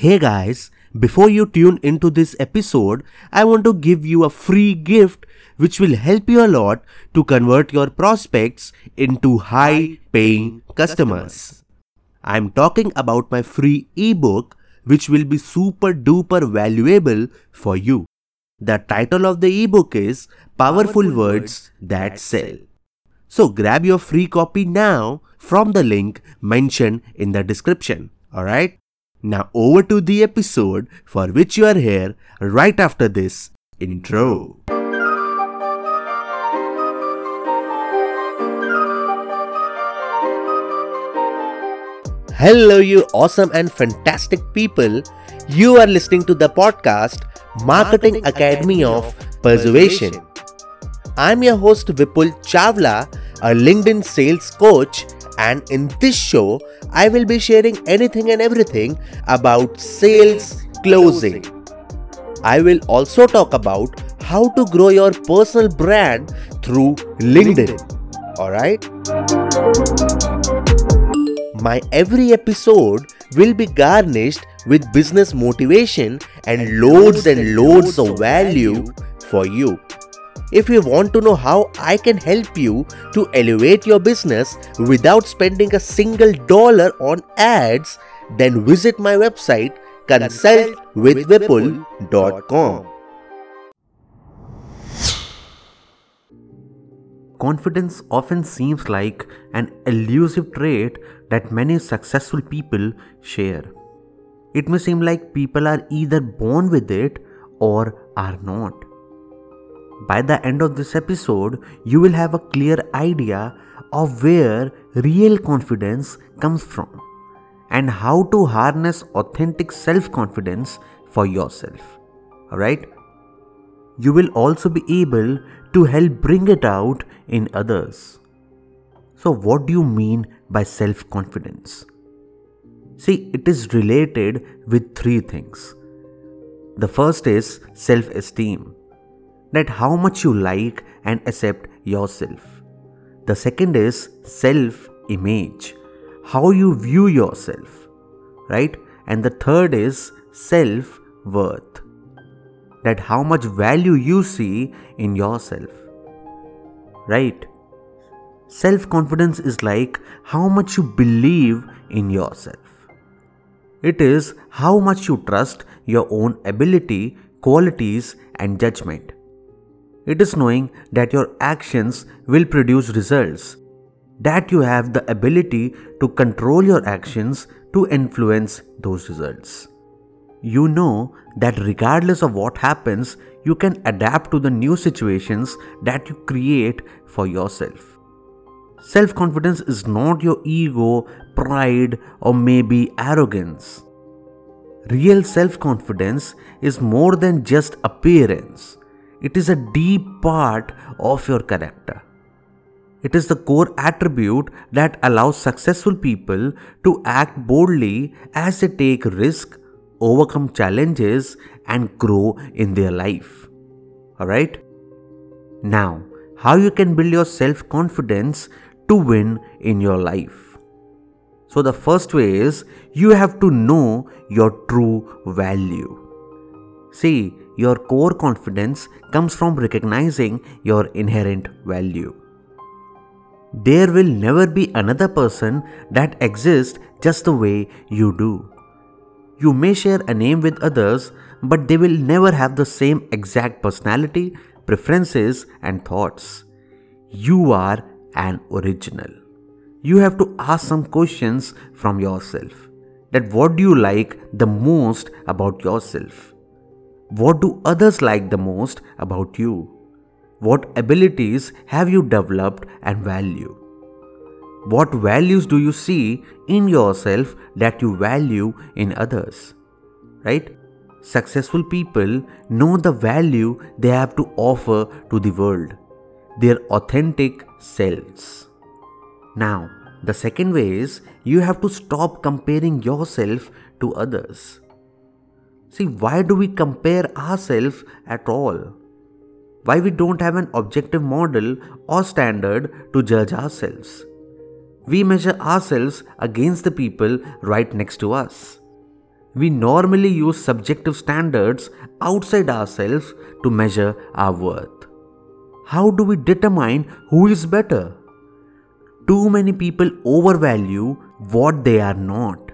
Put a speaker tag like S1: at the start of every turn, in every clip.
S1: Hey guys, before you tune into this episode, I want to give you a free gift which will help you a lot to convert your prospects into high paying customers. I'm talking about my free ebook which will be super duper valuable for you. The title of the ebook is Powerful Words That Sell. So grab your free copy now from the link mentioned in the description. Alright? Now over to the episode for which you are here right after this intro. Hello, you awesome and fantastic people. You are listening to the podcast Marketing Academy of Persuasion. I'm your host Vipul Chawla, a LinkedIn sales coach, and in this show, I will be sharing anything and everything about sales closing. I will also talk about how to grow your personal brand through LinkedIn. Alright? My every episode will be garnished with business motivation and loads and loads of value for you. If you want to know how I can help you to elevate your business without spending a single dollar on ads, then visit my website consultwithvipul.com. Confidence often seems like an elusive trait that many successful people share. It may seem like people are either born with it or are not. By the end of this episode, you will have a clear idea of where real confidence comes from and how to harness authentic self confidence for yourself. Alright? You will also be able to help bring it out in others. So, what do you mean by self confidence? See, it is related with three things. The first is self esteem, that how much you like and accept yourself. The second is self image, how you view yourself, right? And the third is self worth, that how much value you see in yourself, right? Self confidence is like how much you believe in yourself. It is how much you trust your own ability, qualities, and judgment. It is knowing that your actions will produce results, that you have the ability to control your actions to influence those results. You know that regardless of what happens, you can adapt to the new situations that you create for yourself. Self confidence is not your ego, pride, or maybe arrogance. Real self confidence is more than just appearance, it is a deep part of your character. It is the core attribute that allows successful people to act boldly as they take risk, overcome challenges, and grow in their life. Alright? Now, how you can build your self confidence to win in your life. So, the first way is you have to know your true value. See, your core confidence comes from recognizing your inherent value. There will never be another person that exists just the way you do. You may share a name with others, but they will never have the same exact personality, preferences, and thoughts. You are an original. You have to ask some questions from yourself. That what do you like the most about yourself? What do others like the most about you? What abilities have you developed and value? What values do you see in yourself that you value in others? Right? Successful people know the value they have to offer to the world their authentic selves. Now, the second way is you have to stop comparing yourself to others. See, why do we compare ourselves at all? Why we don't have an objective model or standard to judge ourselves? We measure ourselves against the people right next to us. we normally use subjective standards outside ourselves to measure our worth. How do we determine who is better? Too many people overvalue what they are not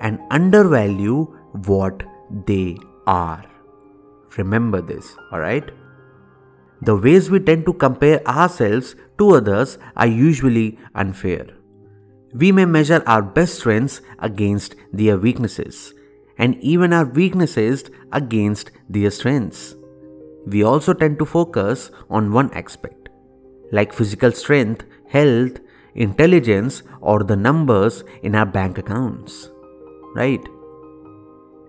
S1: and undervalue what they are. Remember this, alright? The ways we tend to compare ourselves to others are usually unfair. We may measure our best strengths against their weaknesses, and even our weaknesses against their strengths. We also tend to focus on one aspect, like physical strength, health, intelligence, or the numbers in our bank accounts. Right?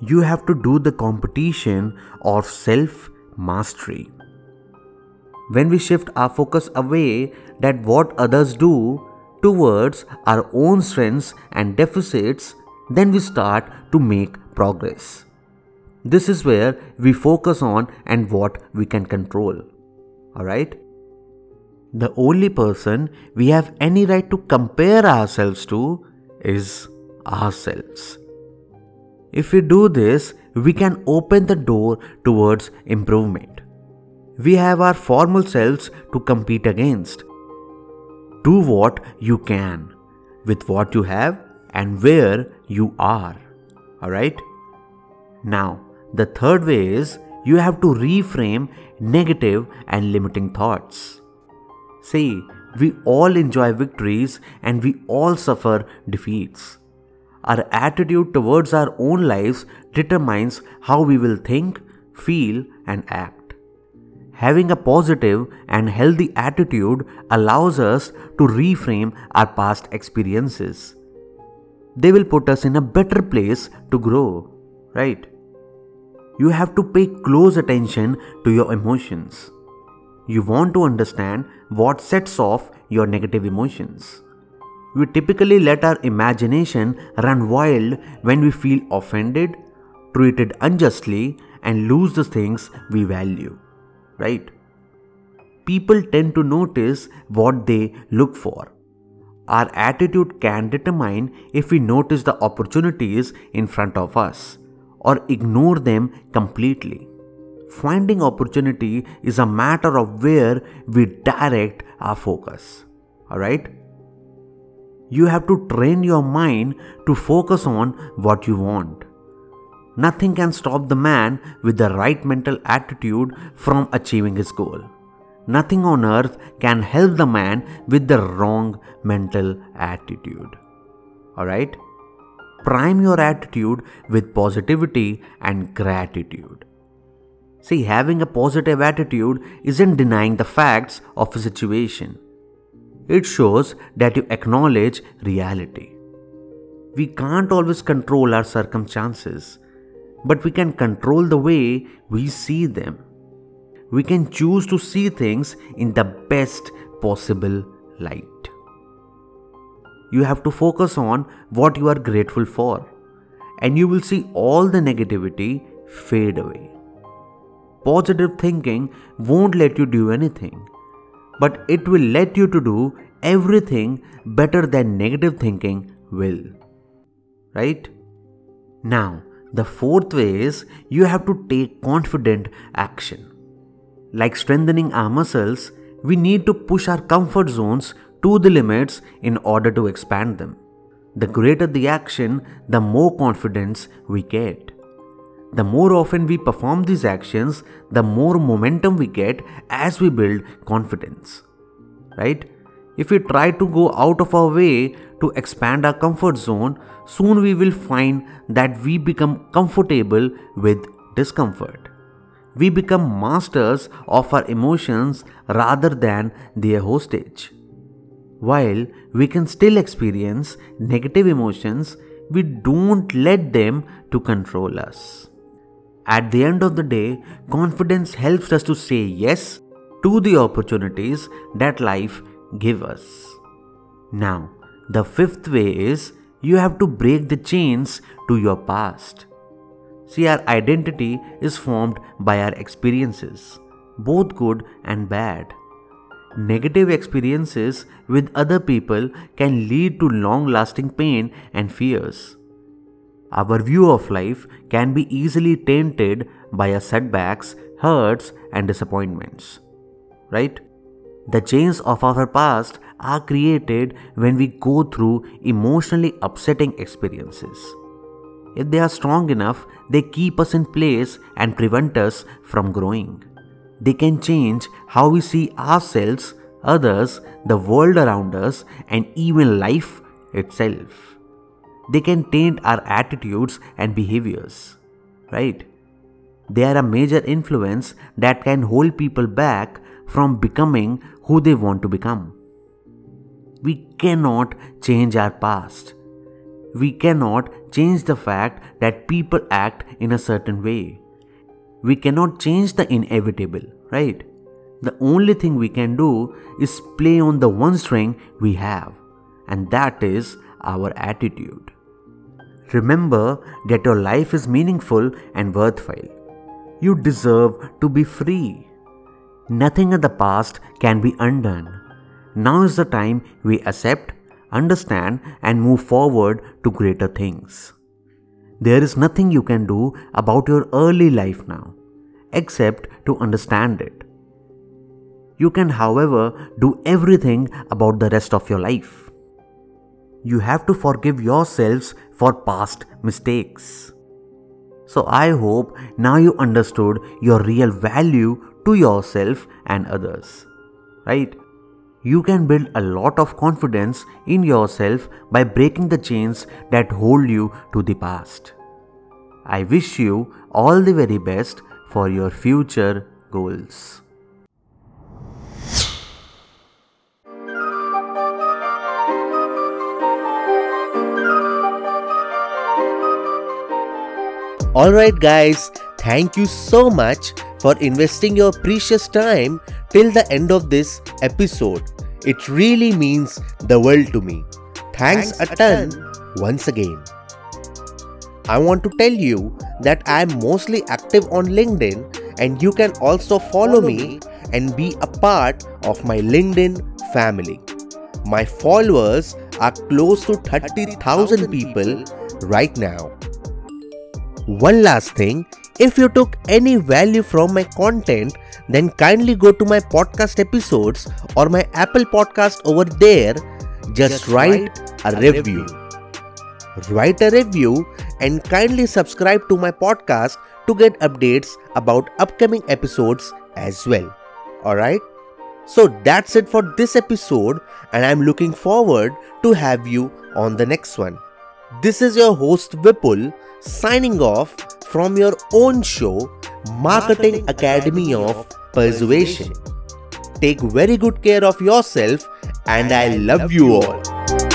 S1: You have to do the competition or self mastery. When we shift our focus away that what others do towards our own strengths and deficits, then we start to make progress. This is where we focus on and what we can control. Alright? The only person we have any right to compare ourselves to is ourselves. If we do this, we can open the door towards improvement. We have our formal selves to compete against. Do what you can with what you have and where you are. Alright? Now, the third way is you have to reframe negative and limiting thoughts. See, we all enjoy victories and we all suffer defeats. Our attitude towards our own lives determines how we will think, feel, and act. Having a positive and healthy attitude allows us to reframe our past experiences. They will put us in a better place to grow, right? you have to pay close attention to your emotions. You want to understand what sets off your negative emotions. We typically let our imagination run wild when we feel offended, treated unjustly, and lose the things we value. Right? People tend to notice what they look for. Our attitude can determine if we notice the opportunities in front of us or ignore them completely. Finding opportunity is a matter of where we direct our focus. Alright? You have to train your mind to focus on what you want. Nothing can stop the man with the right mental attitude from achieving his goal. Nothing on earth can help the man with the wrong mental attitude. Alright? Prime your attitude with positivity and gratitude. See, having a positive attitude isn't denying the facts of a situation. It shows that you acknowledge reality. We can't always control our circumstances, but we can control the way we see them. We can choose to see things in the best possible light you have to focus on what you are grateful for, and you will see all the negativity fade away. Positive thinking won't let you do anything, but it will let you to do everything better than negative thinking will. Right? Now, the fourth way is you have to take confident action. Like strengthening our muscles, we need to push our comfort zones to the limits in order to expand them. The greater the action, the more confidence we get. The more often we perform these actions, the more momentum we get as we build confidence. Right? If we try to go out of our way to expand our comfort zone, soon we will find that we become comfortable with discomfort. We become masters of our emotions rather than their hostage. While we can still experience negative emotions, we don't let them to control us. At the end of the day, confidence helps us to say yes to the opportunities that life gives us. Now, the fifth way is you have to break the chains to your past. See, our identity is formed by our experiences, both good and bad. Negative experiences with other people can lead to long lasting pain and fears. Our view of life can be easily tainted by our setbacks, hurts, and disappointments. Right? The chains of our past are created when we go through emotionally upsetting experiences. If they are strong enough, they keep us in place and prevent us from growing. They can change how we see ourselves, others, the world around us, and even life itself. They can taint our attitudes and behaviors, right? They are a major influence that can hold people back from becoming who they want to become. We cannot change our past. We cannot change the fact that people act in a certain way. We cannot change the inevitable, right? The only thing we can do is play on the one string we have, and that is our attitude. Remember that your life is meaningful and worthwhile. You deserve to be free. Nothing in the past can be undone. Now is the time we accept, understand, and move forward to greater things. There is nothing you can do about your early life now, except to understand it. You can, however, do everything about the rest of your life. You have to forgive yourselves for past mistakes. So, I hope now you understood your real value to yourself and others. Right? You can build a lot of confidence in yourself by breaking the chains that hold you to the past. I wish you all the very best for your future goals.
S2: Alright, guys, thank you so much for investing your precious time till the end of this episode. It really means the world to me. Thanks, Thanks a, ton, ton once again. I want to tell you that I am mostly active on LinkedIn and you can also follow, follow me and be a part of my LinkedIn family. My followers are close to 30,000 people right now. One last thing if you took any value from my content, then kindly go to my podcast episodes or my Apple podcast over there. Just, Just write, write, a, review. review. Write a review and kindly subscribe to my podcast to get updates about upcoming episodes as well. Alright? So that's it for this episode, and I'm looking forward to have you on the next one. This is your host Vipul signing off from your own show, Marketing Academy of Persuasion. Take very good care of yourself, and I love you all.